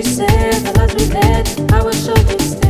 you said the lies we led, I was sure you.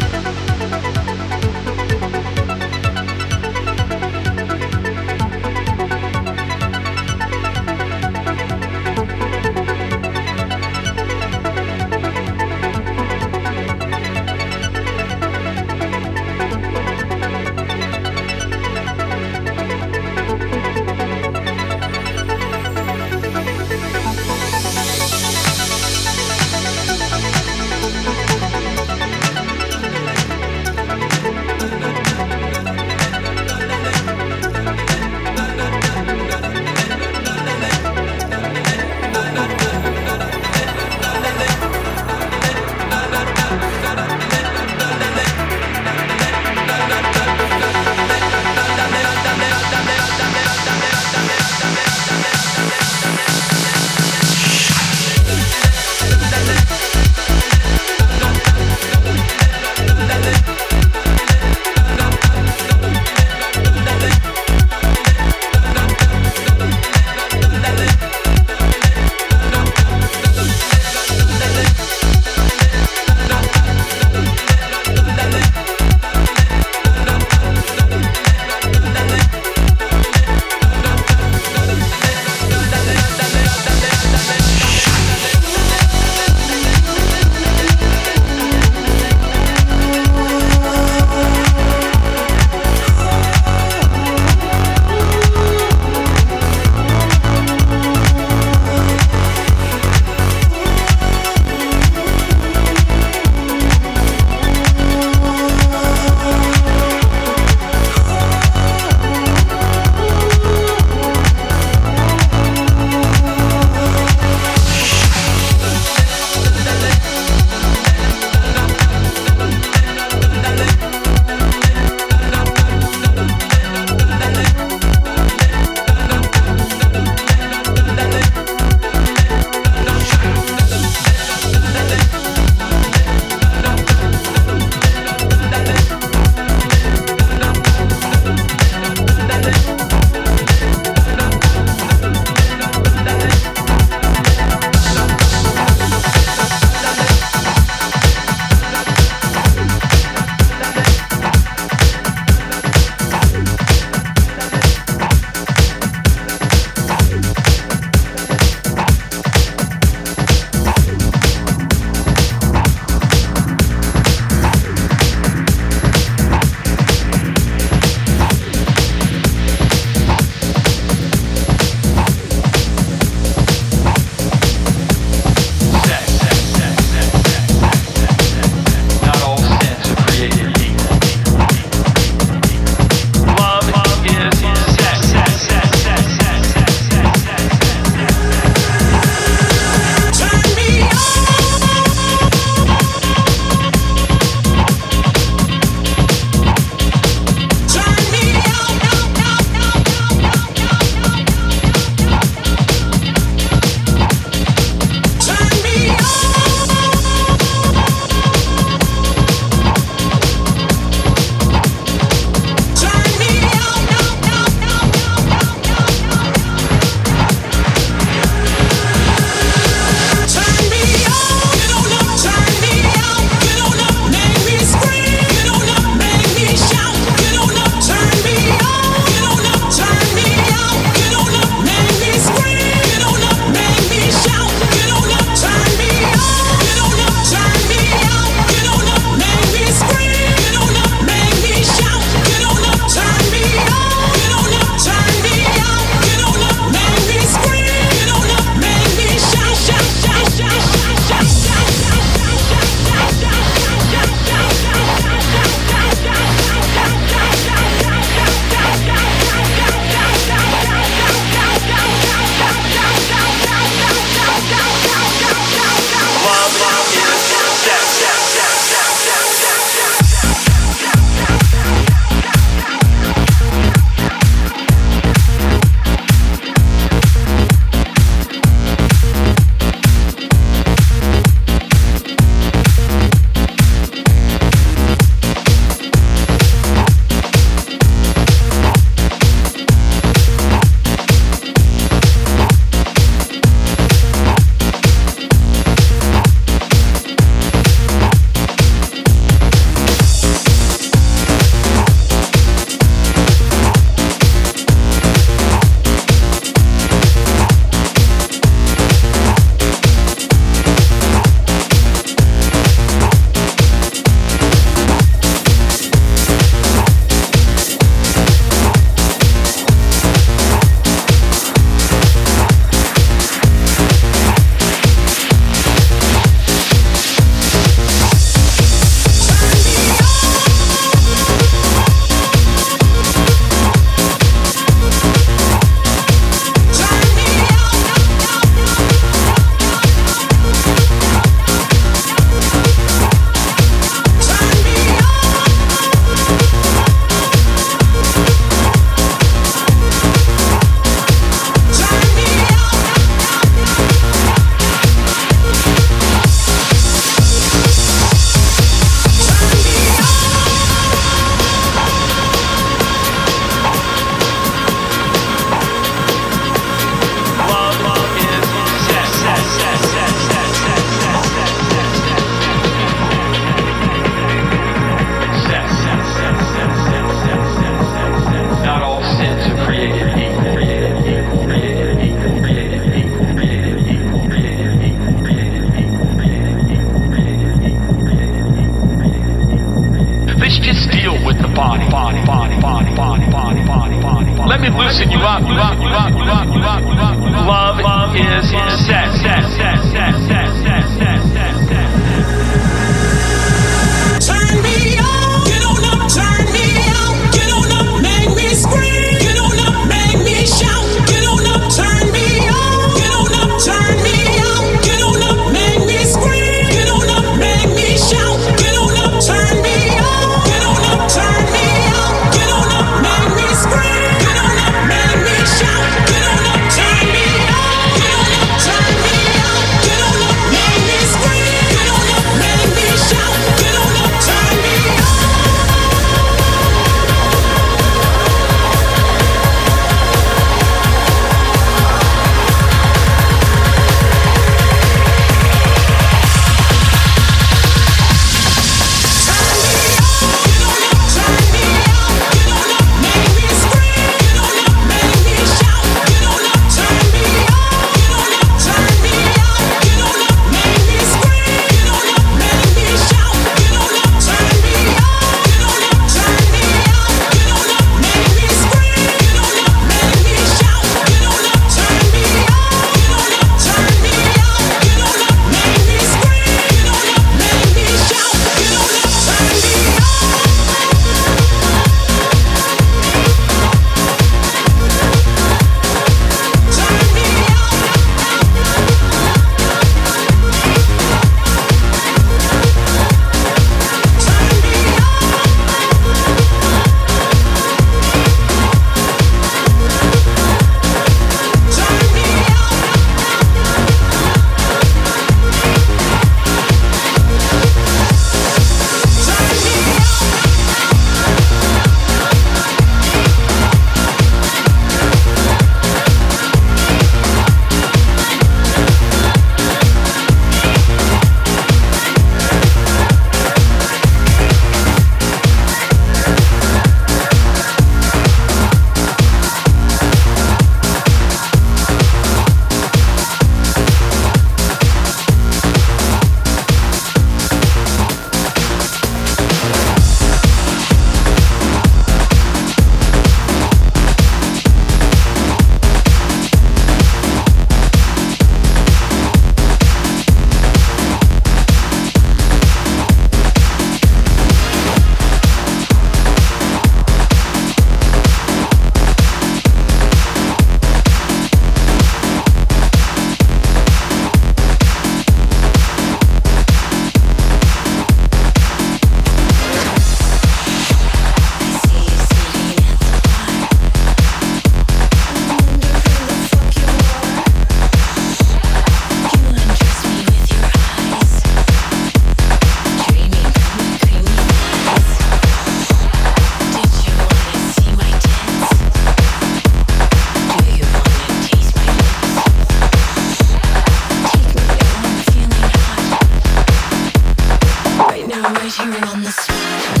right here on the side.